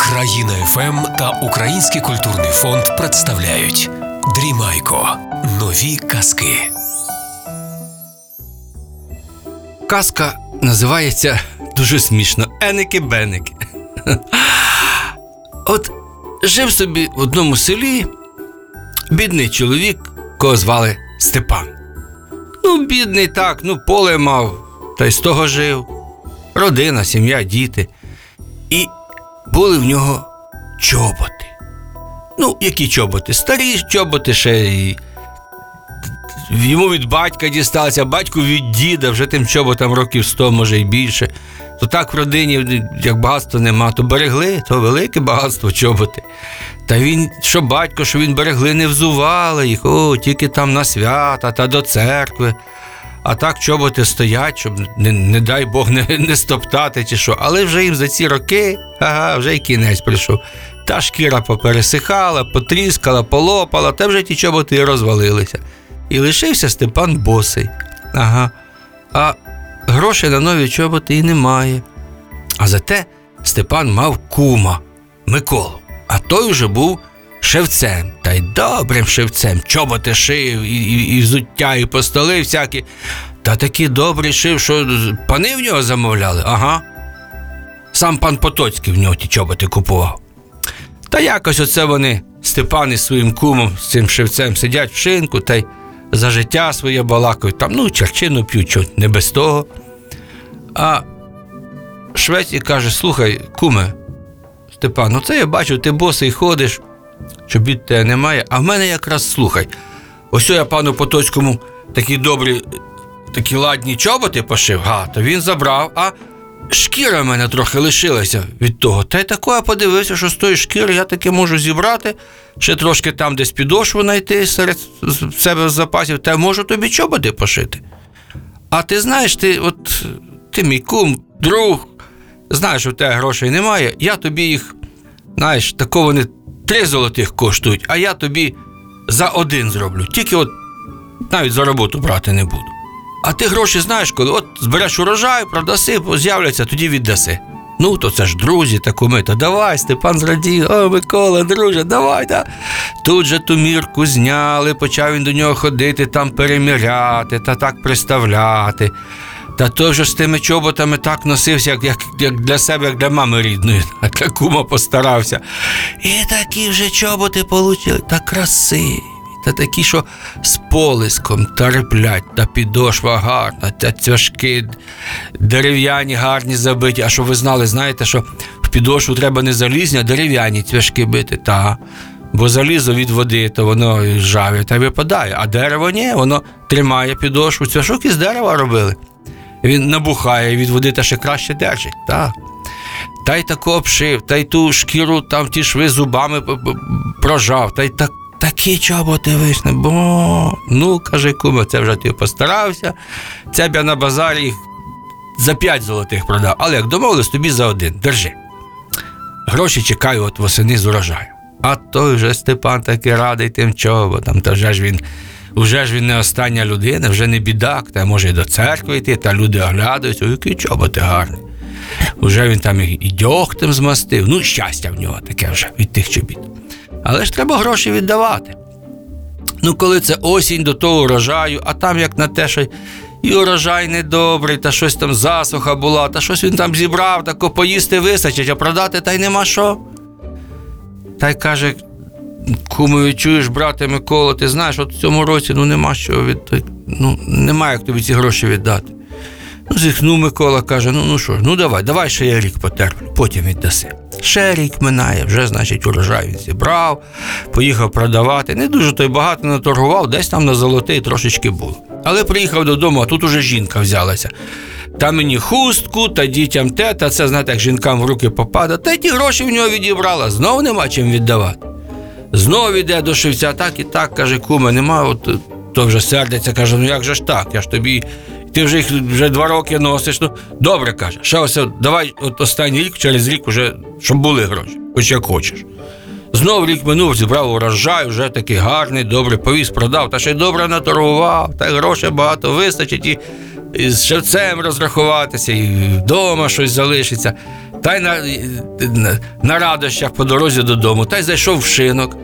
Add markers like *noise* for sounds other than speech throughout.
Країна ФМ та Український культурний фонд представляють Дрімайко. Нові казки. Казка називається дуже смішно Еники-беники. От жив собі в одному селі бідний чоловік, кого звали Степан. Ну, бідний так, ну, поле мав, та й з того жив. Родина, сім'я, діти. І були в нього чоботи. Ну, які чоботи? Старі чоботи ще і йому від батька дісталося, батьку від діда, вже тим чоботам років 100, може й більше. То так в родині, як багатства нема, то берегли, то велике багатство чоботи. Та він, що батько, що він берегли, не взували їх, о, тільки там на свята та до церкви. А так чоботи стоять, щоб, не, не дай Бог, не, не стоптати чи що. Але вже їм за ці роки, ага, вже й кінець прийшов. Та шкіра попересихала, потріскала, полопала, та вже ті чоботи і розвалилися. І лишився Степан босий. Ага. А грошей на нові чоботи і немає. А зате Степан мав кума Миколу, а той уже був шевцем, та й добрим шевцем, чоботи шив, і, і, і взуття, і постоли всякі. Та такі добрі шив, що пани в нього замовляли, ага. Сам пан Потоцький в нього ті чоботи купував. Та якось оце вони, Степан із своїм кумом, з цим шевцем, сидять в шинку та й за життя своє балакають, там, ну, черчину п'ють, чо, не без того. А швець і каже: слухай, куме, Степан, ну це я бачу, ти босий ходиш, чобіт тебе немає, а в мене якраз слухай. Ось я пану Потоцькому такі добрі, такі ладні чоботи пошив, га, то він забрав, а шкіра в мене трохи лишилася від того. Та й тако подивився, що з тої шкіри я таки можу зібрати, ще трошки там десь підошву знайти серед себе з запасів, та можу тобі чоботи пошити. А ти знаєш, ти, от ти мій кум, друг, знаєш, в тебе грошей немає, я тобі їх, знаєш, тако вони три золотих коштують, а я тобі за один зроблю. Тільки от навіть за роботу брати не буду. А ти гроші знаєш, коли от збереш урожай, продаси, з'являться, тоді віддаси. Ну, то це ж друзі, та куми, то давай, Степан зрадів, о, Микола, друже, давай. Та. Тут же ту мірку зняли, почав він до нього ходити, там переміряти та так приставляти. Та той вже з тими чоботами так носився, як, як, як для себе, як для мами рідної, *laughs* для кума постарався. І такі вже чоботи получили, та красиві, та такі, що з полиском терплять, та підошва гарна, та цвяшки дерев'яні гарні забиті. А що ви знали, знаєте, що в підошву треба не залізні, а дерев'яні цвяшки бити. Та. Бо залізо від води, то воно жаве та випадає, а дерево ні, воно тримає підошву. Цвяшок із дерева робили. Він набухає від води та ще краще держить. Так. Та й тако обшив, та й ту шкіру там ті шви зубами прожав, та й так, такі чоботи вийшли. Бо ну, каже, куме, це вже ти постарався. Це б я на базарі за п'ять золотих продав. Але як домовились, тобі за один. Держи. Гроші чекаю от восени з урожаю. А той вже Степан таки радий тим чоботам, та вже ж він. Вже ж він не остання людина, вже не бідак, та може й до церкви йти, та люди оглядаються, ой, які чоботи гарні. Уже він там і, і дьогтем змастив. Ну, щастя в нього таке вже від тих чобіт. Але ж треба гроші віддавати. Ну, коли це осінь до того урожаю, а там як на те, що і урожай недобрий, та щось там засуха була, та щось він там зібрав, тако поїсти вистачить, а продати та й нема що. Та й каже, кумові, чуєш, брате Микола, ти знаєш, от в цьому році ну нема що від. Ну, немає як тобі ці гроші віддати. Ну, зіхнув Микола, каже: ну ну що ж, ну давай, давай ще я рік потерплю, потім віддаси. Ще рік минає, вже, значить, урожай він зібрав, поїхав продавати. Не дуже той багато наторгував, десь там на золотий трошечки було. Але приїхав додому, а тут уже жінка взялася. Та мені хустку, та дітям те, та це, знаєте, як жінкам в руки попада, та й ті гроші в нього відібрала, знову нема чим віддавати. Знову йде до шивця, так і так, каже, куме, нема, от то вже сердиться, каже, ну як же ж так? Я ж тобі, ти вже їх вже два роки носиш. Ну, добре каже, ще ось давай от останній рік, через рік уже, щоб були гроші, хоч як хочеш. Знов рік минув, зібрав урожай, вже такий гарний, добре повіз, продав, та ще й добре наторгував, та грошей багато вистачить. І з шевцем розрахуватися, і вдома щось залишиться. Та й на, на, на радощах по дорозі додому, та й зайшов в шинок,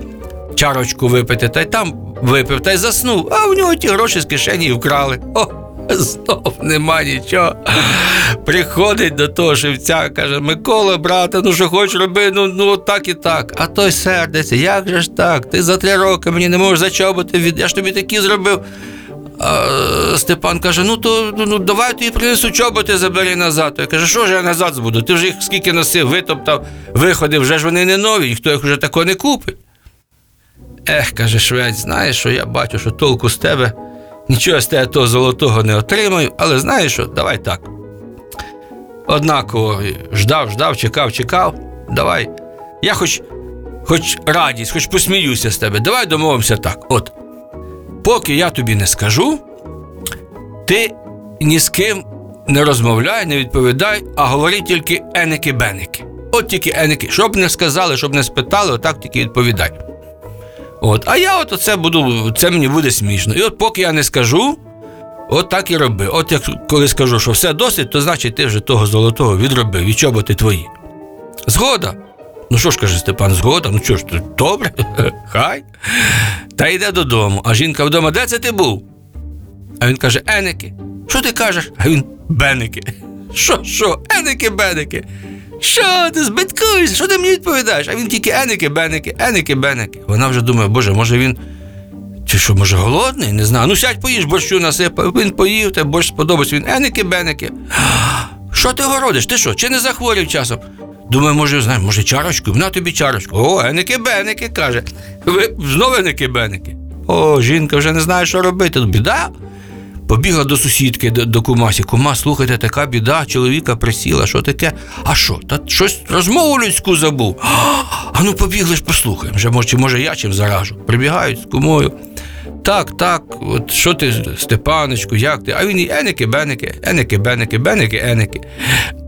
чарочку випити, та й там випив, та й заснув, а в нього ті гроші з кишені вкрали. О, знов нема нічого. Приходить до того шевця, каже: Микола, брате, ну що хочеш роби, ну, ну так і так. А той сердиться, як же ж так? Ти за три роки мені не можеш зачоботи, від... я ж тобі такі зробив. А Степан каже: ну то ну, давай тобі принесу чоботи, забери назад. Я каже, що ж я назад збуду? Ти вже їх скільки носив, витоптав, виходив, вже ж вони не нові, ніхто їх вже тако не купить. Ех, каже швець, знаєш, що я бачу, що толку з тебе, нічого з тебе того золотого не отримаю, але знаєш що, давай так. Однаково ждав, ждав, чекав, чекав. Давай. Я хоч, хоч радість, хоч посміюся з тебе. Давай домовимося так. От. Поки я тобі не скажу, ти ні з ким не розмовляй, не відповідай, а говори тільки еники-беники. От тільки еники. Щоб не сказали, щоб не спитали, отак тільки відповідай. От, а я от оце буду, це мені буде смішно. І от поки я не скажу, от так і роби. От як коли скажу, що все досить, то значить ти вже того золотого відробив, і чоботи твої. Згода. Ну що ж каже Степан, згода? Ну що ж, добре, *laughs* хай. Та йде додому. А жінка вдома, де це ти був? А він каже: Еники. Що ти кажеш? А він беники. *laughs* Що, що? Еники, беники. Що ти збиткуєшся? Що ти мені відповідаєш? А він тільки еники, беники, еники, беники. Вона вже думає, боже, може він. Чи що, може, голодний? Не знаю. Ну сядь поїж, борщу насипав. Він поїв, та борщ сподобався. Він еники, беники. *gasps* Що ти городиш? Ти що? Чи не захворів часом? Думаю, може, знаєш, може, чарочку? На тобі чарочку. О, еники, беники, каже. Ви знову еники, беники. О, жінка вже не знає, що робити. Біда. Побігла до сусідки, до, до кумасі. Кума, слухайте, така біда, чоловіка присіла, що таке? А що? Та щось розмову людську забув. А ну побігли ж послухаємо. Вже, може, може я чим заражу. Прибігають з кумою. Так, так, от що ти, Степаночку, як ти? А він і еники, беники, еники, беники, беники, еники.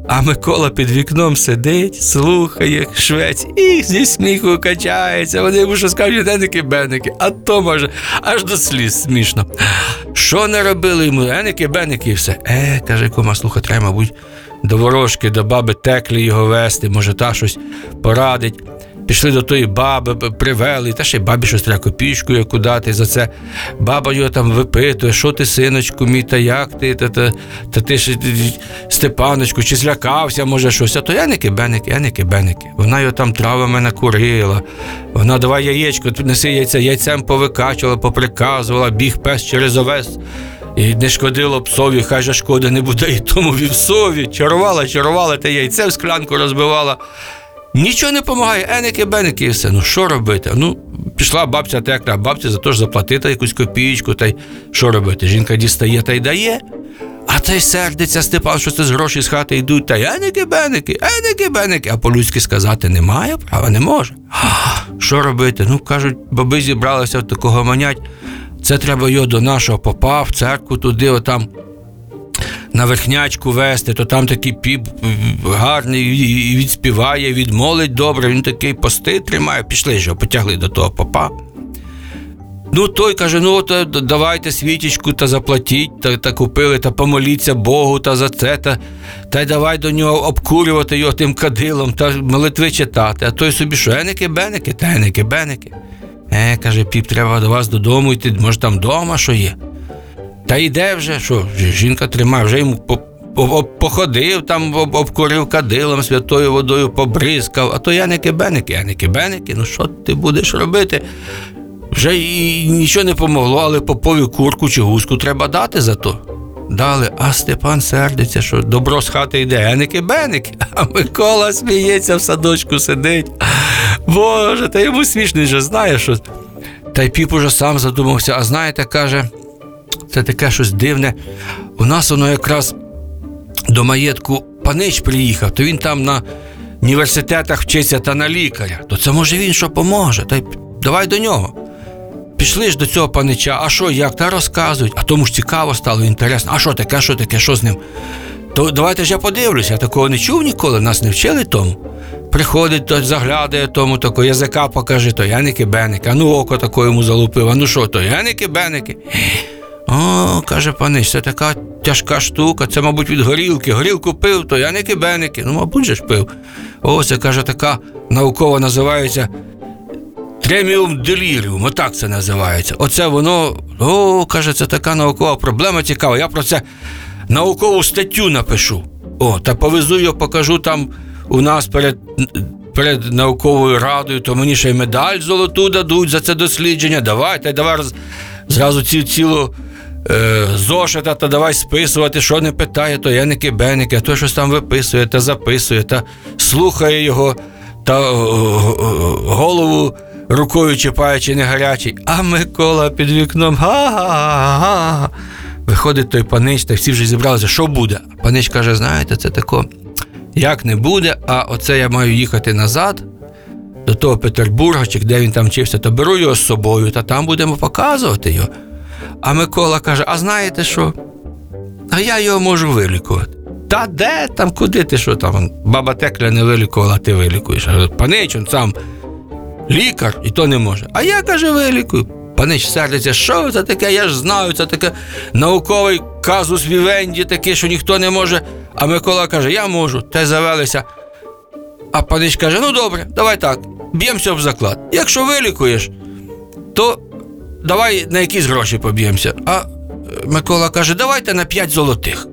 А Микола під вікном сидить, слухає швець і зі сміху качається. Вони йому що скажуть еники, беники, а то може аж до сліз смішно. Що не робили йому? Еники, беники і все. Е, каже кума, слухай, треба, мабуть, до ворожки, до баби теклі його вести, може, та щось порадить. Пішли до тої баби, привели, та ще й бабі щось треба копійку яку дати за це. Баба його там випитує, що ти, синочку, мій, та як ти, та, та, та ти ж Степаночку, чи злякався, може щось. А то яники, беники, яники, беники. Вона його там травами накурила. Вона давай яєчко, неси яйця, яйцем повикачувала, поприказувала, біг пес через овес. І не шкодило псові, хай же шкоди не буде і тому вівсові. Чарувала, чарувала, те яйце в склянку розбивала. Нічого не допомагає, еники, беники і все. Ну що робити? Ну, пішла бабця текла, бабці за те ж заплатити якусь копійку, та й що робити? Жінка дістає та й дає. А той сердиться Степан, що це з гроші з хати йдуть, та й еники, беники, еники, беники. А по-людськи сказати немає, права не може. Що робити? Ну, кажуть, баби зібралися такого манять. Це треба його до нашого попа в церкву туди, отам на верхнячку вести, то там такий піп гарний і відспіває, відмолить добре, він такий пости тримає, пішли ж потягли до того попа. Ну, той каже: ну от давайте свічечку та заплатіть, та та купили, та помоліться Богу та за це, та та й давай до нього обкурювати його тим кадилом та молитви читати. А той собі що, еники, беники, та еники, беники. Е, каже, піп, треба до вас додому йти, може там вдома що є. Та йде вже, що жінка тримає, вже йому походив, там обкурив кадилом, святою водою побризкав, а то яники беники, яники беники, ну що ти будеш робити? Вже і нічого не помогло, але попові курку чи гуску треба дати за то. Дали, а Степан сердиться, що добро з хати йде, еники беники, *laughs* а Микола сміється в садочку сидить. Боже, та йому смішно вже знає, що. Та й піп уже сам задумався, а знаєте, каже це таке щось дивне. У нас воно якраз до маєтку панич приїхав, то він там на університетах вчиться та на лікаря. То це може він що поможе. Та й давай до нього. Пішли ж до цього панича, а що, як, та розказують, а тому ж цікаво стало, інтересно, а що таке, що таке, що з ним? То давайте ж я подивлюся, я такого не чув ніколи, нас не вчили тому. Приходить, то заглядає тому, тако, язика покажи, то яники беники, а ну око тако йому залупив, а ну що, то яники беники. О, каже панич, це така тяжка штука, це, мабуть, від горілки. Горілку пив, то я не кибеники. Ну, мабуть, же ж пив. О, це каже, така наукова називається Треміум деліріум, отак це називається. Оце воно, о, каже, це така наукова проблема цікава. Я про це наукову статтю напишу. О, та повезу його, покажу там у нас перед, перед науковою радою, то мені ще й медаль золоту дадуть за це дослідження. Давайте, давай зразу ці, цілу е, зошита, та давай списувати, що не питає, то я не кибеники, а то щось там виписує та записує, та слухає його, та о, о, голову рукою чіпає чи не гарячий. А Микола під вікном. Га-га-га. Виходить той панич, та всі вже зібралися, що буде? Панич каже: знаєте, це тако, як не буде, а оце я маю їхати назад до того Петербурга, чи де він там вчився, то беру його з собою, та там будемо показувати його. А Микола каже: А знаєте що? А я його можу вилікувати. Та де там, куди ти що там? Баба Текля не вилікувала, ти вилікуєш. Панич, он сам лікар, і то не може. А я каже, вилікую. Панич сердиться, що це таке? Я ж знаю, це таке науковий казус Вівенді, такий, що ніхто не може. А Микола каже, я можу, те завелися. А панич каже: ну добре, давай так, б'ємося в заклад. Якщо вилікуєш, то давай на якісь гроші поб'ємося. А е, Микола каже, давайте на 5 золотих.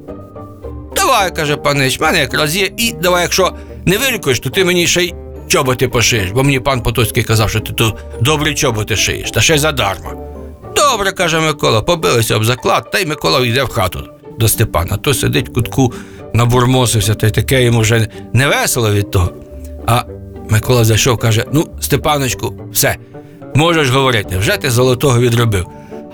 Давай, каже панич, в мене якраз є. І давай, якщо не вилікуєш, то ти мені ще й чоботи пошиєш, бо мені пан Потоцький казав, що ти тут добрі чоботи шиєш, та ще й задарма. Добре, каже Микола, побилися об заклад, та й Микола йде в хату до Степана. То сидить в кутку, набурмосився, та й таке йому вже не весело від того. А Микола зайшов, каже: Ну, Степаночку, все, можеш говорити, вже ти золотого відробив.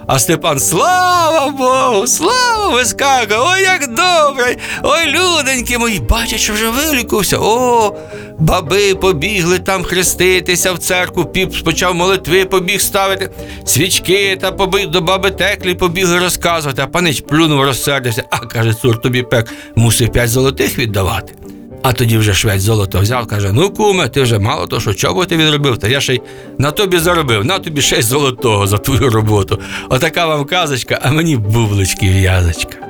А Степан, слава Богу, слава вискакує, ой, як добре! Ой, люденьки мої, бачать, що вже вилікувався. О, баби побігли там хреститися в церкву, піп почав молитви, побіг ставити, свічки та побіг до баби теклі, побігли розказувати, а панич плюнув, розсердився. А каже, цур, тобі пек мусив п'ять золотих віддавати. А тоді вже швець золото взяв, каже: ну, куме, ти вже мало того, що чоботи відробив, та я ще й на тобі заробив, на тобі шесть золотого за твою роботу. Отака вам казочка, а мені бублички в'язочка.